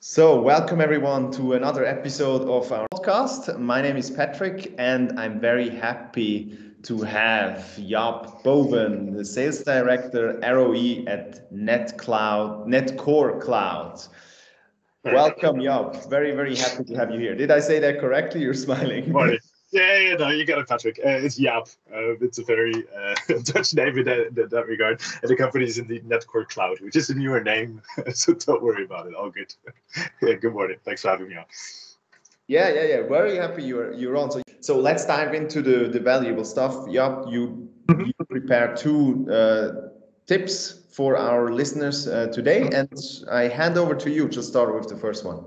So, welcome everyone to another episode of our podcast. My name is Patrick, and I'm very happy to have Jaap Boven, the sales director ROE at NetCloud, NetCore Cloud. Welcome, Jaap. Very, very happy to have you here. Did I say that correctly? You're smiling. Morning. Yeah, yeah, no, you got it, Patrick. Uh, it's Yap. Uh, it's a very uh, Dutch name in that, in that, regard. And the company is indeed Netcore Cloud, which is a newer name. so don't worry about it. All good. yeah, good morning. Thanks for having me on. Yeah, yeah, yeah. Very happy you're you're on. So, so let's dive into the, the valuable stuff. Jaap, you, mm-hmm. you prepared two uh, tips for our listeners uh, today, and I hand over to you to start with the first one.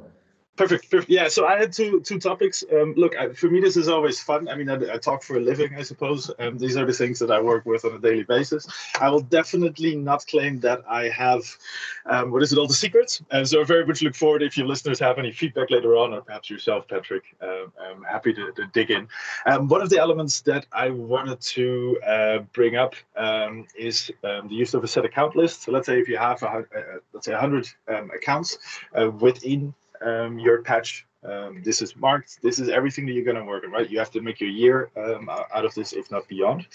Perfect, perfect. Yeah, so I had two two topics. Um, look, I, for me, this is always fun. I mean, I, I talk for a living, I suppose. Um, these are the things that I work with on a daily basis. I will definitely not claim that I have, um, what is it, all the secrets. And so I very much look forward if your listeners have any feedback later on, or perhaps yourself, Patrick. Um, I'm happy to, to dig in. Um, one of the elements that I wanted to uh, bring up um, is the use of a set account list. So let's say if you have, a, uh, let's say, 100 um, accounts uh, within um, your patch. Um, this is marked. This is everything that you're going to work on, right? You have to make your year um, out of this, if not beyond.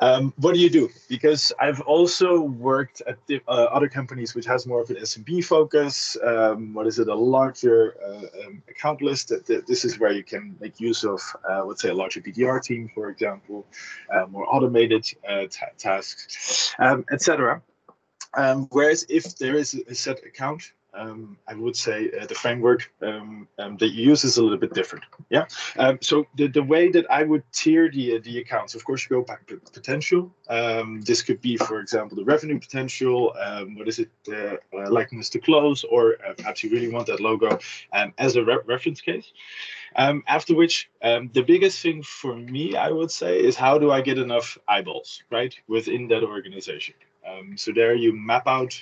Um, what do you do? Because I've also worked at the, uh, other companies which has more of an SMB focus. Um, what is it? A larger uh, um, account list. That, this is where you can make use of, uh, let's say, a larger BDR team, for example, uh, more automated uh, tasks, etc. whereas if there is a set account um, I would say uh, the framework um, um, that you use is a little bit different. Yeah. Um, so the, the way that I would tier the the accounts, of course, you go back to potential. Um, this could be, for example, the revenue potential. Um, what is it? Uh, uh, likeness to close, or uh, perhaps you really want that logo as a re reference case. after which, the biggest thing for me, I would say, is how do I get enough eyeballs right within that organization. so there you map out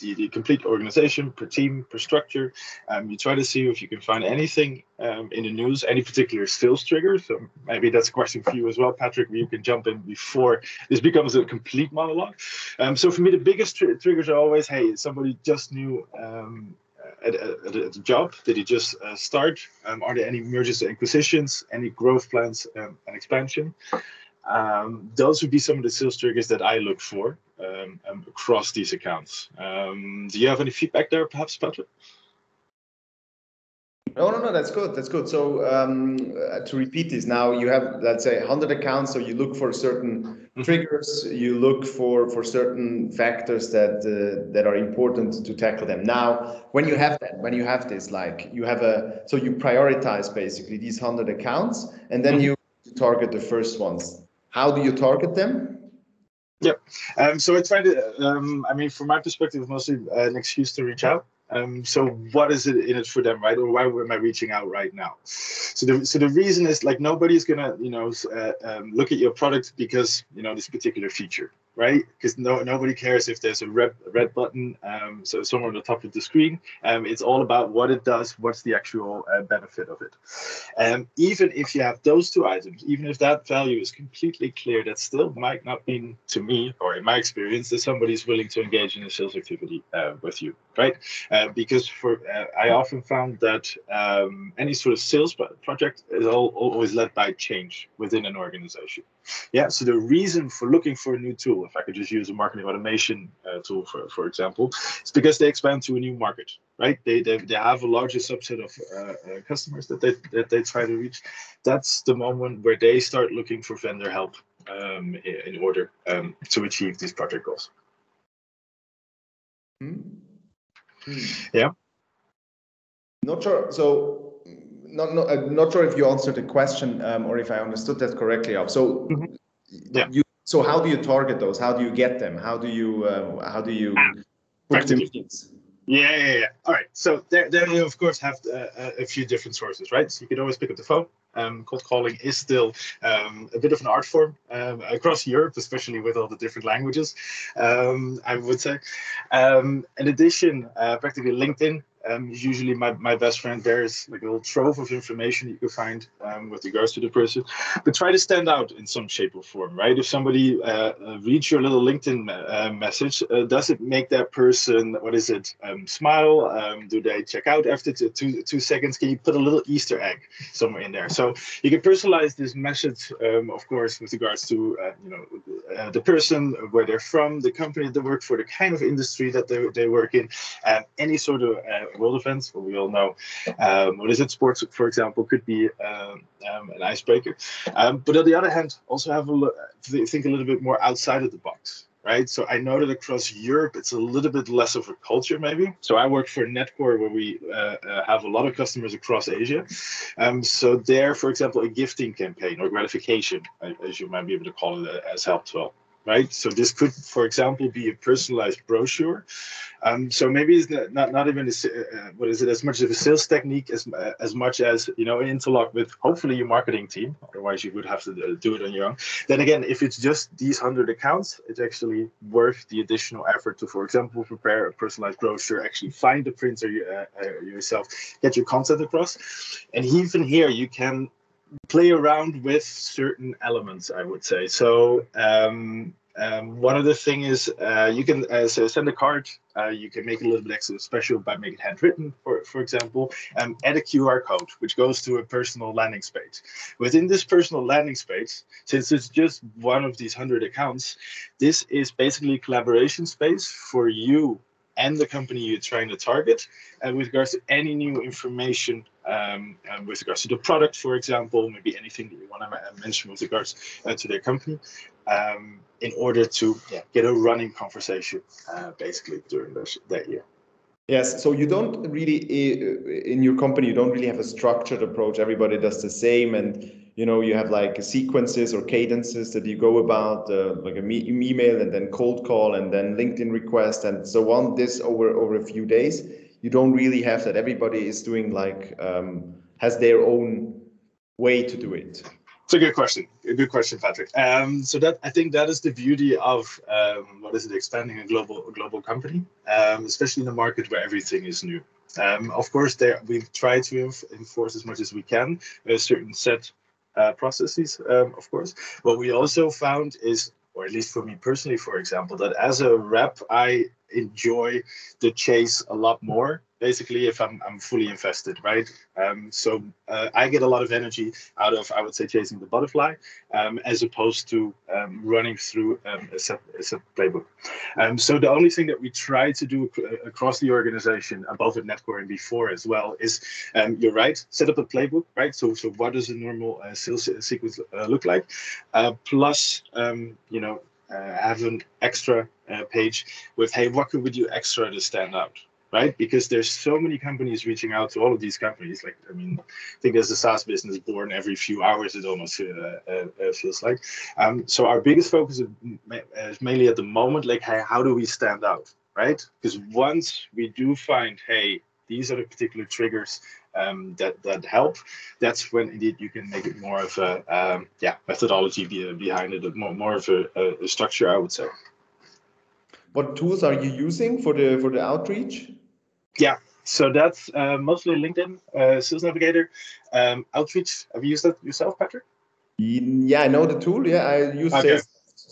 the, the complete organization per team, per structure. Um, you try to see if you can find anything um, in the news, any particular sales trigger. So maybe that's a question for you as well, Patrick. You can jump in before this becomes a complete monologue. Um, so for me, the biggest tr- triggers are always, hey, somebody just knew um, at, at, at, a job? Did he just uh, start? Um, are there any mergers and acquisitions? Any growth plans um, and expansion? Um, those would be some of the sales triggers that I look for um, um, across these accounts. Um, do you have any feedback there, perhaps, Patrick? No, no, no, that's good. That's good. So um, uh, to repeat this now, you have let's say 100 accounts. So you look for certain mm-hmm. triggers. You look for for certain factors that uh, that are important to tackle them. Now, when you have that, when you have this, like you have a, so you prioritize basically these 100 accounts, and then mm-hmm. you target the first ones. How do you target them? Yeah. Um, so I try to, um, I mean, from my perspective, it's mostly an excuse to reach out. Um, so what is it in it for them, right? Or why am I reaching out right now? So the so the reason is like nobody's gonna you know uh, um, look at your product because you know this particular feature, right? Because no nobody cares if there's a red red button, um, so somewhere on the top of the screen. Um, it's all about what it does, what's the actual uh, benefit of it. Um, even if you have those two items, even if that value is completely clear, that still might not mean to me, or in my experience, that somebody's willing to engage in a sales activity uh, with you, right? Uh, because for uh, I often found that um, any sort of sales project is all, always led by change within an organization. Yeah, so the reason for looking for a new tool, if I could just use a marketing automation uh, tool for, for example, it's because they expand to a new market, right? They, they, they have a larger subset of uh, uh, customers that they, that they try to reach. That's the moment where they start looking for vendor help um, in, order um, to achieve these project goals. Mm-hmm. Hmm. Yeah. Not sure. So, not not, uh, not sure if you answered the question um, or if I understood that correctly. So, mm-hmm. yeah. You, so how do you target those? How do you get them? How do you uh, how do you ah, book the meetings? Yeah, yeah, yeah. All right. So there, there you of course have uh, a few different sources, right? So you can always pick up the phone. Um, cold calling is still um, a bit of an art form um, across Europe, especially with all the different languages. Um, I would say. Um, in addition, uh, practically LinkedIn um, usually my, my best friend there is like a little trove of information you can find um, with regards to the person but try to stand out in some shape or form right? If somebody uh, uh reads your little linkedin uh, message uh, does it make that person what is it um, smile? Um, do they check out after two, two, two seconds? Can you put a little easter egg somewhere in there? So you can personalize this message um, of course with regards to uh, you know the person where they're from the company they work for the kind of industry that they, they work in and any sort of world events. Well, we all know um, what is it? Sports, for example, could be um, um, an icebreaker. Um, but on the other hand, also have a look, think a little bit more outside of the box. Right, so I know that across Europe it's a little bit less of a culture, maybe. So I work for Netcore, where we uh, uh, have a lot of customers across Asia. Um, so there, for example, a gifting campaign or gratification, as you might be able to call it, has helped well right? So this could, for example, be a personalized brochure. Um, so maybe it's not, not, even, a, uh, what is it, as much of a sales technique as, uh, as much as, you know, interlock with hopefully your marketing team, otherwise you would have to uh, do it on your own. Then again, if it's just these 100 accounts, it's actually worth the additional effort to, for example, prepare a personalized brochure, actually find the printer uh, uh, yourself, get your content across. And even here, you can play around with certain elements, I would say. So um, um, one of the thing is uh, you can uh, so send a card. Uh, you can make it a little bit extra special by making it handwritten, for for example. Um, add a QR code, which goes to a personal landing page. Within this personal landing page, since it's just one of these hundred accounts, this is basically collaboration space for you and the company you're trying to target uh, with regards to any new information um, um, with regards to the product, for example, maybe anything that you want to mention with regards uh, to their company, um, in order to yeah, get a running conversation uh, basically during those, that year. Yes, so you don't really in your company you don't really have a structured approach. Everybody does the same, and you know you have like sequences or cadences that you go about, uh, like a me- email and then cold call and then LinkedIn request and so on. This over over a few days. You don't really have that. Everybody is doing like um, has their own way to do it. It's a good question. A good question, Patrick. Um, so that I think that is the beauty of um, what is it, expanding a global a global company, um, especially in a market where everything is new. Um, of course, there we try to enforce as much as we can a certain set uh, processes. Um, of course, what we also found is, or at least for me personally, for example, that as a rep, I enjoy the chase a lot more basically if i'm, I'm fully invested right? Um, so uh, i get a lot of energy out of i would say chasing the butterfly um, as opposed to um, running through um, a, set, a set playbook. Um, so the only thing that we try to do across the organization above at netcore and before as well is um, you're right set up a playbook right? So so what does a normal uh, sales sequence uh, look like? Uh, plus you know uh, have an extra uh, page with hey what could we do extra to stand out right because there's so many companies reaching out to all of these companies like i mean i think there's a saas business born every few hours it almost uh, uh, uh feels like um, so our biggest focus is mainly at the moment like hey how do we stand out right because once we do find hey these are the particular triggers um, that that help. That's when indeed you can make it more of a um, yeah methodology be, behind it, more more of a, a, structure, I would say. What tools are you using for the for the outreach? Yeah, so that's uh, mostly LinkedIn, uh, Sales Navigator, um, Outreach. Have you used that yourself, Patrick? Yeah, I know the tool. Yeah, I use okay. Sales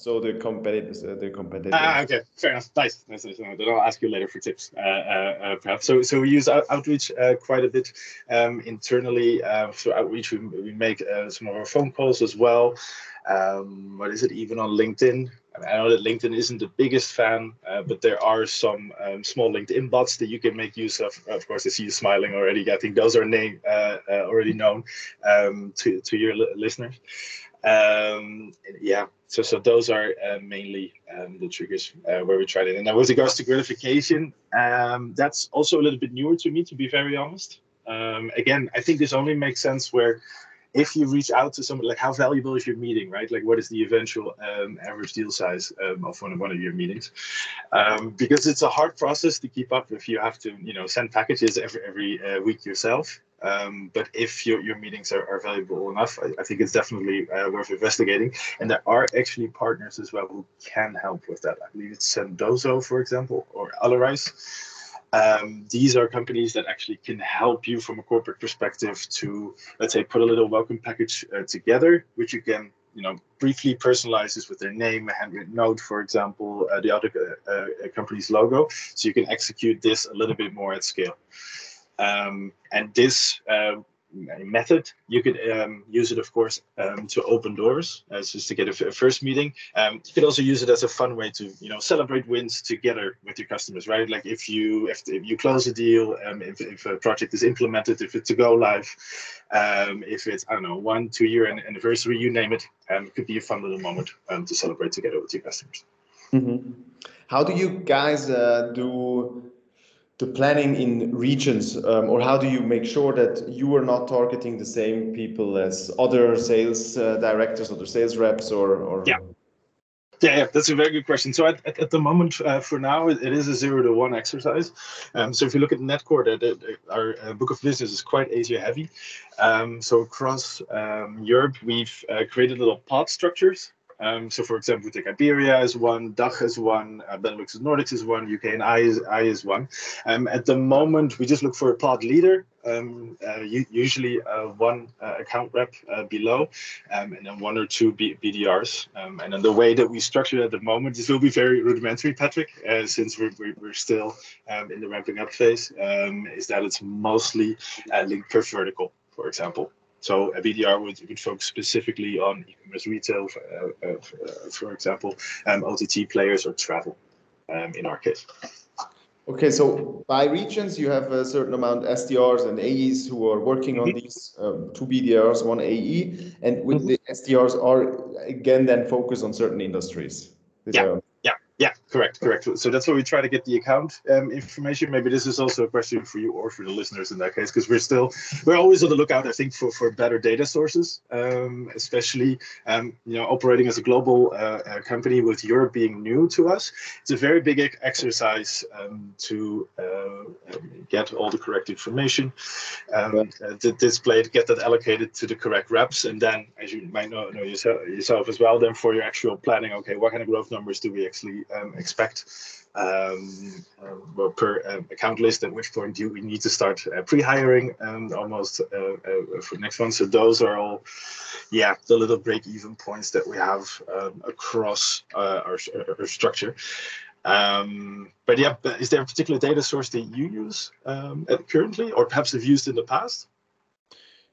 so the competitors, uh, the competitors. Ah, okay, fair enough. Nice, nice, nice. Then I'll ask you later for tips, uh, uh, uh perhaps. So, so we use out- outreach uh, quite a bit um, internally. So outreach, we, we make some of our phone calls as well. Um, what is it? Even on LinkedIn. I know that LinkedIn isn't the biggest fan, but there are some um, small LinkedIn bots that you can make use of. Of course, I see you smiling already. I think those are name already known um, to to your li- listeners. Um, yeah, so so those are uh, mainly um, the triggers uh, where we tried it. And now with regards to gratification, um, that's also a little bit newer to me, to be very honest. Um, again, I think this only makes sense where if you reach out to someone, like how valuable is your meeting, right? Like what is the eventual um, average deal size um, of one of, one of your meetings? Um, because it's a hard process to keep up if you have to, you know, send packages every every uh, week yourself. Um, but if your, your meetings are, are valuable enough, I, I think it's definitely uh, worth investigating. And there are actually partners as well who can help with that. I believe it's Sendoso, for example, or Alarize. Um, these are companies that actually can help you from a corporate perspective to, let's say, put a little welcome package uh, together, which you can, you know, briefly personalize this with their name, a handwritten note, for example, uh, the other uh, uh, company's logo, so you can execute this a little bit more at scale. Um, and this uh, method. You could um, use it, of course, um, to open doors, as just to get a, first meeting. Um, you could also use it as a fun way to, you know, celebrate wins together with your customers, right? Like if you if, if you close a deal, um, if, if a project is implemented, if it's to go live, um, if it's I don't know one two year anniversary, you name it, um, it could be a fun little moment to celebrate together with your customers. Mm-hmm. How do you guys uh, do? The planning in regions, um, or how do you make sure that you are not targeting the same people as other sales uh, directors, other sales reps, or, or yeah. Yeah, yeah, that's a very good question. So at, at, at the moment, uh, for now, it, it is a zero to one exercise. Um, so if you look at Netcore, that our uh, book of business is quite Asia heavy. Um, so across um, Europe, we've uh, created little pod structures. Um, so, for example, we take Iberia as one, DACH as one, uh, Benelux and Nordics is one, UK and I is, I is one. Um, at the moment, we just look for a pod leader, um, uh, usually uh, one uh, account rep uh, below, um, and then one or two B- BDRs. Um, and then the way that we structure it at the moment, this will be very rudimentary, Patrick, uh, since we're, we're still um, in the ramping up phase, is that it's mostly linked per vertical, for example. So a BDR would, would focus specifically on e-commerce retail, uh, uh, for example, um, OTT players or travel um, in our case. Okay, so by regions, you have a certain amount SDRs and AEs who are working on mm-hmm. these um, two BDRs, one AE, and with mm-hmm. the SDRs are again then focused on certain industries. yeah. Yeah, correct, correct. So that's why we try to get the account um, information. Maybe this is also a question for you or for the listeners in that case, because we're still we're always on the lookout. I think for for better data sources, um, especially um, you know operating as a global uh, uh, company with Europe being new to us. It's a very big exercise um, to uh, get all the correct information, um, uh, to display it, get that allocated to the correct reps, and then, as you might know, know yourself, yourself as well, then for your actual planning, okay, what kind of growth numbers do we actually um, expect um, uh, well, per um, account list, at which point do we need to start uh, pre-hiring um, almost uh, uh, for next one. So those are all, yeah, the little break-even points that we have um, across uh, our, our, structure. Um, but yeah, is there a particular data source that you use um, currently, or perhaps have used in the past?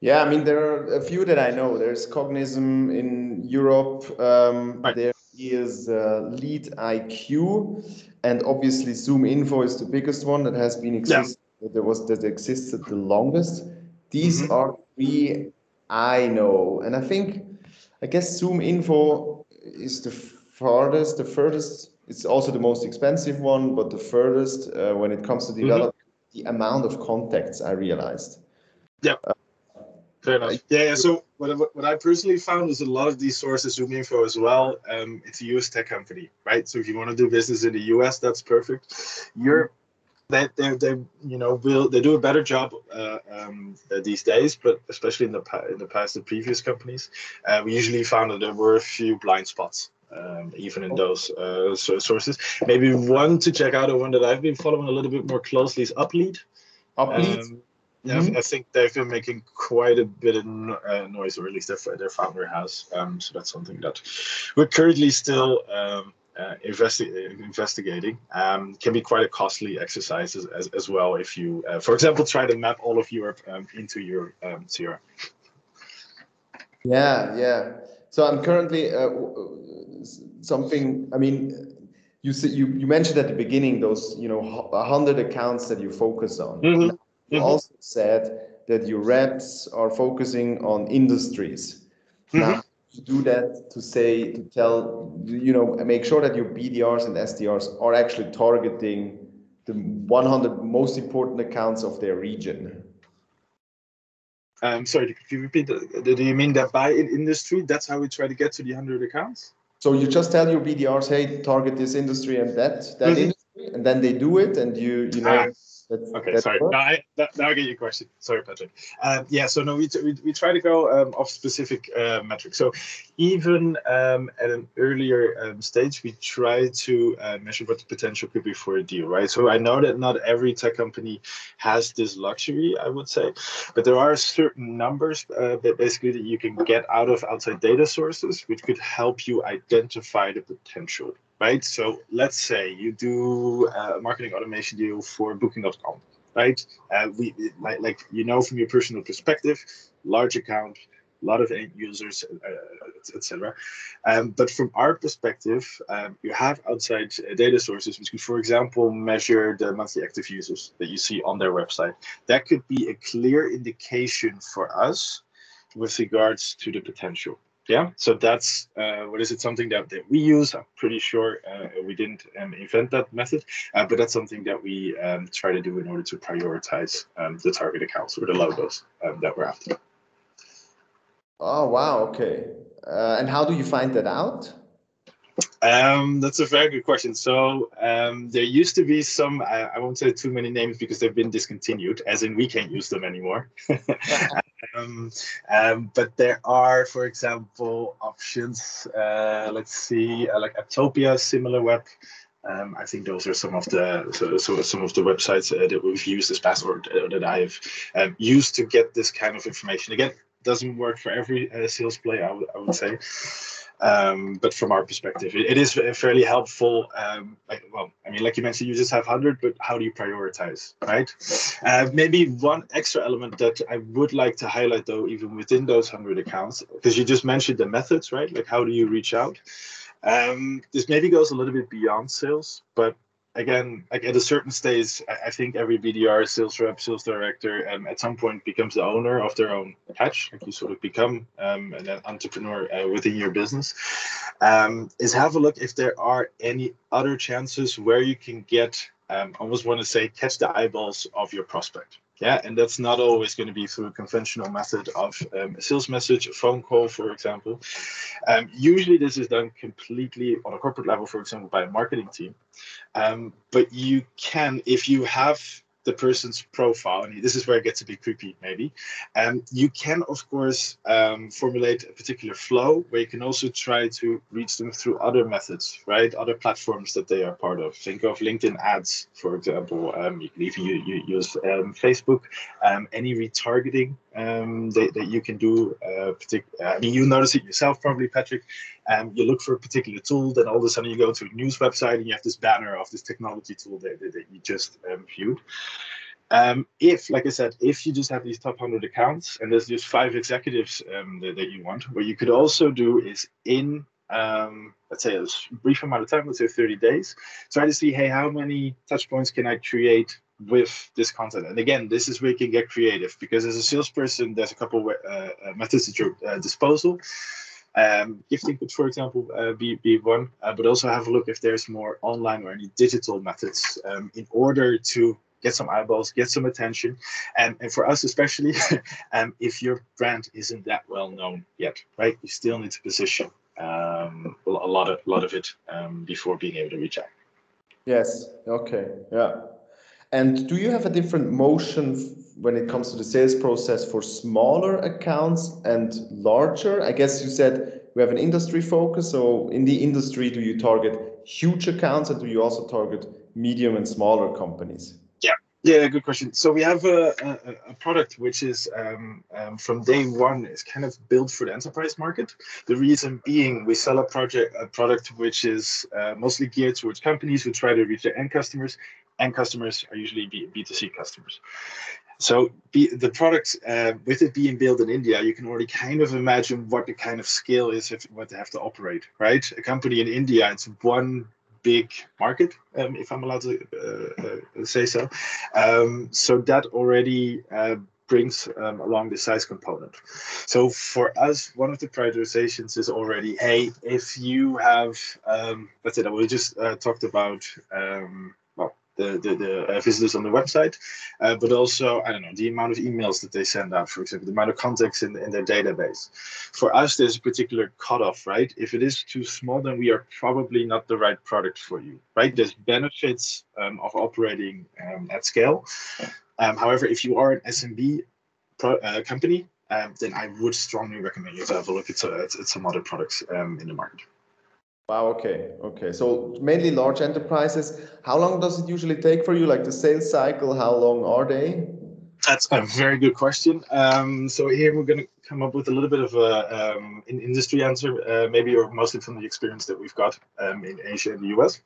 Yeah, I mean there are a few that I know. There's Cognism in Europe. Um, right. There is uh, Lead IQ, and obviously ZoomInfo is the biggest one that has been existed. Yeah. That was that existed the longest. These mm-hmm. are three I know, and I think I guess ZoomInfo is the farthest, the furthest. It's also the most expensive one, but the furthest uh, when it comes to develop mm-hmm. the amount of contacts. I realized. Yeah. Uh, Fair enough. Yeah, yeah. So what, what I personally found is a lot of these sources, ZoomInfo as well. Um, it's a US tech company, right? So if you want to do business in the US, that's perfect. Europe, they, they, they you know will they do a better job uh, um, uh, these days, but especially in the in the past, the previous companies, uh, we usually found that there were a few blind spots. Um, even in those uh, sources, maybe one to check out, or one that I've been following a little bit more closely is Uplead. Uplead. Um, yeah, mm-hmm. I think they've been making quite a bit of uh, noise, or at least their, their founder has. Um, so that's something that we're currently still um, uh, investi- investigating. Um, can be quite a costly exercise as, as, as well if you, uh, for example, try to map all of Europe um, into your um, CRM. Yeah, yeah. So I'm currently uh, something. I mean, you you you mentioned at the beginning those you know hundred accounts that you focus on. Mm-hmm you mm-hmm. also said that your reps are focusing on industries. Mm-hmm. Now, to do that, to say, to tell, you know, make sure that your BDRs and SDRs are actually targeting the 100 most important accounts of their region. I'm sorry, could you repeat? That? Do you mean that by industry? That's how we try to get to the 100 accounts? So you just tell your BDRs, hey, target this industry and that that mm-hmm. industry, and then they do it, and you you know. Ah That's, Okay, that's sorry. Now I, that, now I get your question. Sorry, Patrick. Um, yeah, so no, we, we, we try to go um, off specific uh, metrics. So even um, at an earlier um, stage, we try to uh, measure what the potential could be for a deal, right? So I know that not every tech company has this luxury, I would say, but there are certain numbers uh, that basically that you can get out of outside data sources, which could help you identify the potential right? So let's say you do a marketing automation deal for Booking.com, right? Uh, we like, like you know from your personal perspective, large account, a lot of end users, uh, etc. Um, but from our perspective, um, you have outside uh, data sources which could, for example, measure the monthly active users that you see on their website. That could be a clear indication for us with regards to the potential yeah so that's uh, what is it something that, that we use i'm pretty sure uh, we didn't um, invent that method uh, but that's something that we um, try to do in order to prioritize um, the target accounts or the logos um, that we're after Oh, wow. Okay. Uh, and how do you find that out? Um, that's a very good question. So um, there used to be some, I, I, won't say too many names because they've been discontinued, as in we can't use them anymore. um, um, but there are, for example, options. Uh, let's see, uh, like Apptopia, SimilarWeb. Um, I think those are some of the so, so some of the websites uh, that we've used this past or that I've um, used to get this kind of information. Again, doesn't work for every uh, sales play, I I would say. Um, but from our perspective, it, it is fairly helpful. Um, like, well, I mean, like you mentioned, you just have 100, but how do you prioritize, right? Uh, maybe one extra element that I would like to highlight, though, even within those 100 accounts, because you just mentioned the methods, right? Like, how do you reach out? Um, this maybe goes a little bit beyond sales, but again, like at a certain stage, I, think every BDR, sales rep, sales director, um, at some point becomes the owner of their own patch. Like you sort of become um, an entrepreneur uh, within your business. Um, is have a look if there are any other chances where you can get, um, I almost want to say, catch the eyeballs of your prospect. Yeah, and that's not always going to be through a conventional method of um, a sales message, a phone call, for example. Um, usually, this is done completely on a corporate level, for example, by a marketing team. Um, but you can, if you have the person's profile, and this is where it gets a bit creepy, maybe. Um, you can, of course, um, formulate a particular flow where you can also try to reach them through other methods, right? Other platforms that they are part of. Think of LinkedIn ads, for example. Um, you can even use um, Facebook. Um, any retargeting um, that, that you can do. Uh, partic- I mean, you notice it yourself, probably, Patrick. You look for a particular tool, then all of a sudden you go to a news website and you have this banner of this technology tool that, that, that you just viewed. Um, if, like I said, if you just have these top 100 accounts and there's just five executives um, that, that, you want, what you could also do is in, um, let's say, a brief amount of time, let's say 30 days, try to see, hey, how many touch points can I create with this content. And again, this is where you can get creative because as a salesperson, there's a couple uh, uh, methods at your uh, disposal. Um, gifting could, for example, uh, be, be one, uh, but also have a look if there's more online or any digital methods um, in order to get some eyeballs, get some attention. And, and for us, especially, um, if your brand isn't that well known yet, right? You still need to position um, a lot of, a lot of it um, before being able to reach out. Yes. Okay. Yeah. And do you have a different motion when it comes to the sales process for smaller accounts and larger? I guess you said we have an industry focus. So in the industry, do you target huge accounts and do you also target medium and smaller companies? Yeah, good question. So we have a, a, a product which is um, um, from day one is kind of built for the enterprise market. The reason being we sell a project a product which is uh, mostly geared towards companies who try to reach their end customers end customers are usually B, B2C customers. So the product, uh, with it being built in India, you can already kind of imagine what the kind of scale is if what they have to operate, right? A company in India, it's one big market, um, if I'm allowed to uh, uh, say so. Um, so that already uh, brings um, along the size component. So for us, one of the prioritizations is already, hey, if you have, um, that's it, we just uh, talked about um, the, the, the uh, visitors on the website, uh, but also, I don't know, the amount of emails that they send out, for example, the amount of contacts in, in their database. For us, there's a particular cutoff, right? If it is too small, then we are probably not the right product for you, right? There's benefits um, of operating um, at scale. Um, however, if you are an SMB pro, uh, company, um, then I would strongly recommend you to have a look at, at, at some other products um, in the market. Wow. Okay. Okay. So mainly large enterprises. How long does it usually take for you? Like the sales cycle, how long are they? That's a very good question. Um, so here we're going to come up with a little bit of a, um, an industry answer, uh, maybe or mostly from the experience that we've got um, in Asia and the US.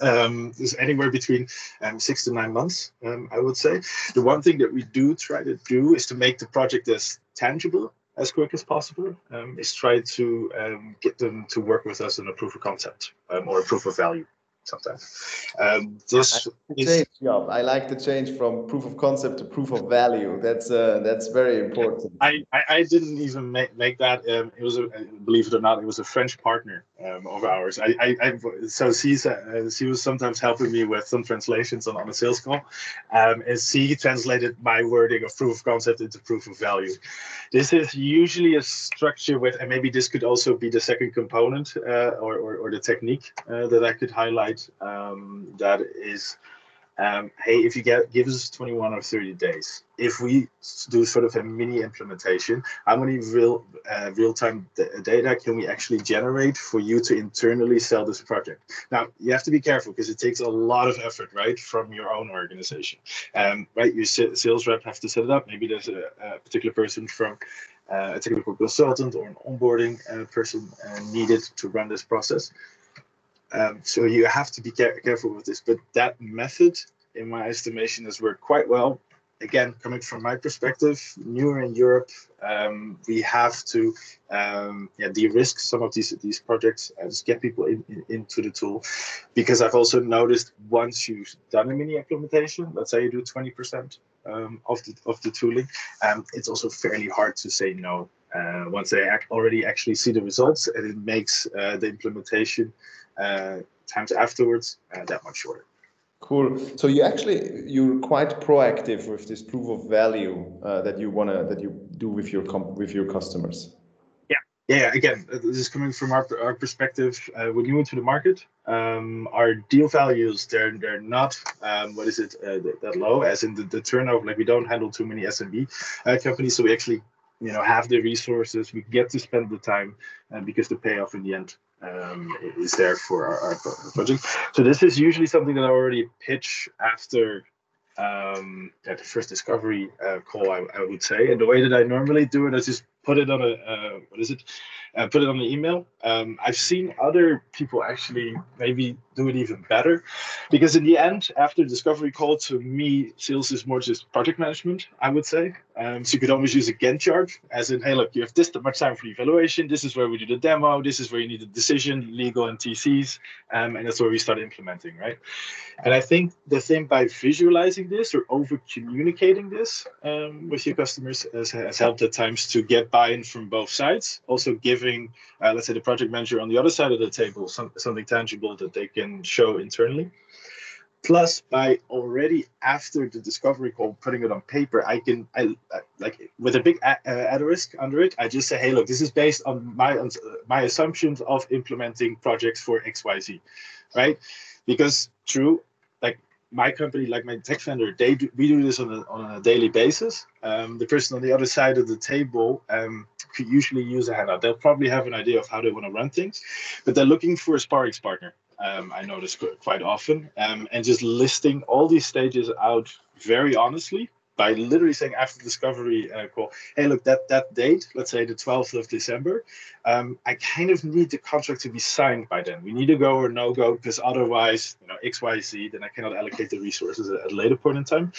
Um, is anywhere between um, six to nine months, um, I would say. The one thing that we do try to do is to make the project as tangible as quick as possible um, is try to um, get them to work with us on a proof of concept um, or a proof of value sometimes. Um, this I, change, yeah, I like the change from proof of concept to proof of value. That's uh, that's very important. I, I, I didn't even make, make that. Um, it was a, believe it or not, it was a French partner um, of ours. I, I, I so she's uh, she was sometimes helping me with some translations on, on a sales call, um, and she translated my wording of proof of concept into proof of value. This is usually a structure with, and maybe this could also be the second component uh, or, or, or the technique uh, that I could highlight um, that is um, hey, if you get give us 21 or 30 days, if we do sort of a mini implementation, how many real uh, real time data can we actually generate for you to internally sell this project? Now you have to be careful because it takes a lot of effort, right, from your own organization. Um, right, your sales rep have to set it up. Maybe there's a, a particular person from uh, a technical consultant or an onboarding uh, person uh, needed to run this process. Um, so you have to be care careful with this, but that method, in my estimation, has worked quite well. Again, coming from my perspective, newer in Europe, um, we have to um, yeah, de-risk some of these these projects and just get people in, in, into the tool. Because I've also noticed once you've done a mini implementation, let's say you do 20% um, of the of the tooling, um, it's also fairly hard to say no uh, once they ac already actually see the results, and it makes uh, the implementation uh, times afterwards uh, that much shorter. Cool. So you actually you're quite proactive with this proof of value uh, that you wanna that you do with your with your customers. Yeah, yeah. Again, this is coming from our our perspective. Uh, we're new into the market. Um, our deal values they're they're not um, what is it uh, that low as in the, the turnover. Like we don't handle too many SMB uh, companies, so we actually you know have the resources. We get to spend the time uh, because the payoff in the end um, is there for our, our, project. So this is usually something that I already pitch after um, yeah, the first discovery uh, call, I, I, would say. And the way that I normally do it is just put it on a, uh, what is it? Uh, put it on the email. Um, I've seen other people actually maybe do it even better because in the end, after discovery call, to me, sales is more just project management, I would say. Um, so you could always use a Gantt chart as in, hey, look, you have this much time for evaluation. This is where we do the demo. This is where you need the decision, legal and TCs. Um, and that's where we start implementing, right? And I think the thing by visualizing this or over communicating this um, with your customers has, has, helped at times to get buy-in from both sides. Also giving, uh, let's say, the project manager on the other side of the table some, something tangible that they can show internally. Plus, by already after the discovery call, putting it on paper, I can, I, I like with a big a, uh, asterisk under it. I just say, hey, look, this is based on my my assumptions of implementing projects for X, Y, Z, right? Because true, my company, like my tech vendor, they do, we do this on a, on a daily basis. Um, the person on the other side of the table um, could usually use a handout. They'll probably have an idea of how they want to run things, but they're looking for a sparring partner um, I notice quite often, um, and just listing all these stages out very honestly by literally saying after discovery uh, call, hey, look, that that date, let's say the 12th of December, um, I kind of need the contract to be signed by then. We need to go or no go because otherwise, you know, X, Y, Z, then I cannot allocate the resources at a later point in time.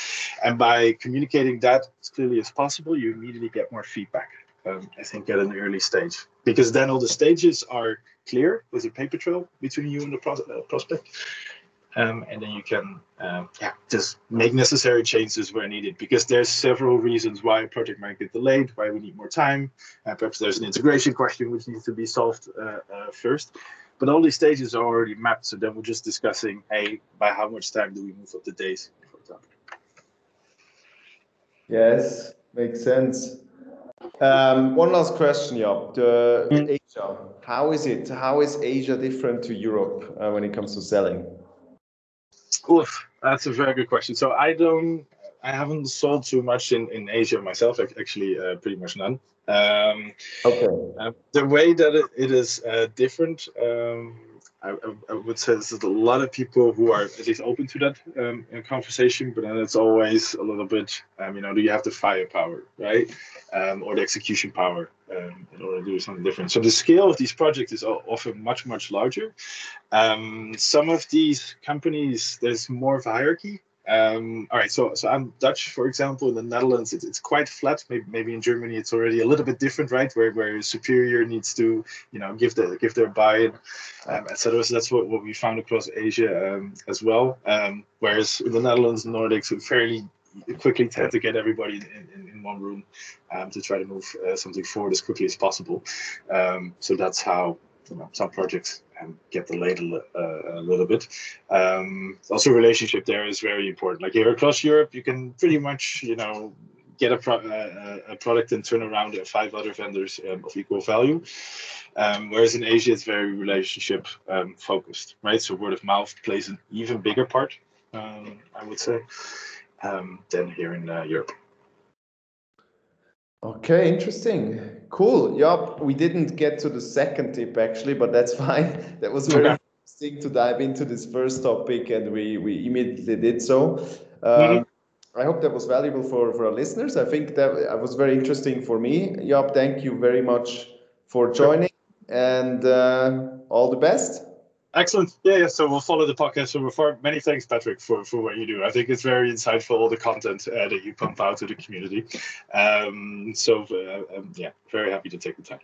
And by communicating that as clearly as possible, you immediately get more feedback. Um, I think at an early stage because then all the stages are clear with a paper trail between you and the pro uh, prospect. Um, and then you can um, yeah, just make necessary changes where needed because there's several reasons why a project might get delayed, why we need more time. Uh, perhaps there's an integration question which needs to be solved uh, uh first. But all these stages are already mapped. So then we're just discussing, hey, by how much time do we move up the days, for example. Yes, makes sense. Um, one last question, Jaap. The, mm. Asia, how is it? How is Asia different to Europe uh, when it comes to selling? Oof, that's a very good question. So I don't, I haven't sold too much in, in Asia myself. Actually, uh, pretty much none. Um, okay. Uh, the way that it, it is uh, different, um, I, I, would say there's a lot of people who are at least open to that um, conversation, but then it's always a little bit, um, you know, do you have the firepower, right, um, or the execution power um, in order to do something different? So the scale of these projects is often much much larger. Um, some of these companies, there's more of a hierarchy. Um, all right, so so I'm Dutch, for example. In the Netherlands, it's, it's quite flat. Maybe maybe in Germany, it's already a little bit different, right? Where where superior needs to you know give the give their buy-in, um, etc. So that's what, what we found across Asia um, as well. Um, whereas in the Netherlands, Nordics, we fairly quickly tend to get everybody in, in, in one room um, to try to move uh, something forward as quickly as possible. Um, so that's how you know, some projects um, get delayed a, uh, a little bit. Um, also, relationship there is very important. Like here across Europe, you can pretty much, you know, get a, pro- uh, a product and turn around at five other vendors um, of equal value. Um, whereas in Asia, it's very relationship um, focused, right? So word of mouth plays an even bigger part, um, I would say, um, than here in uh, Europe. Okay, interesting. Cool. Yep, we didn't get to the second tip actually, but that's fine. That was very okay. interesting to dive into this first topic, and we we immediately did so. Um, mm-hmm. I hope that was valuable for for our listeners. I think that was very interesting for me. Jaap, thank you very much for joining, and uh, all the best. Excellent. Yeah, yeah. So we'll follow the podcast afar. Many thanks, Patrick, for, for what you do. I think it's very insightful, all the content uh, that you pump out to the community. Um, so, uh, um, yeah, very happy to take the time.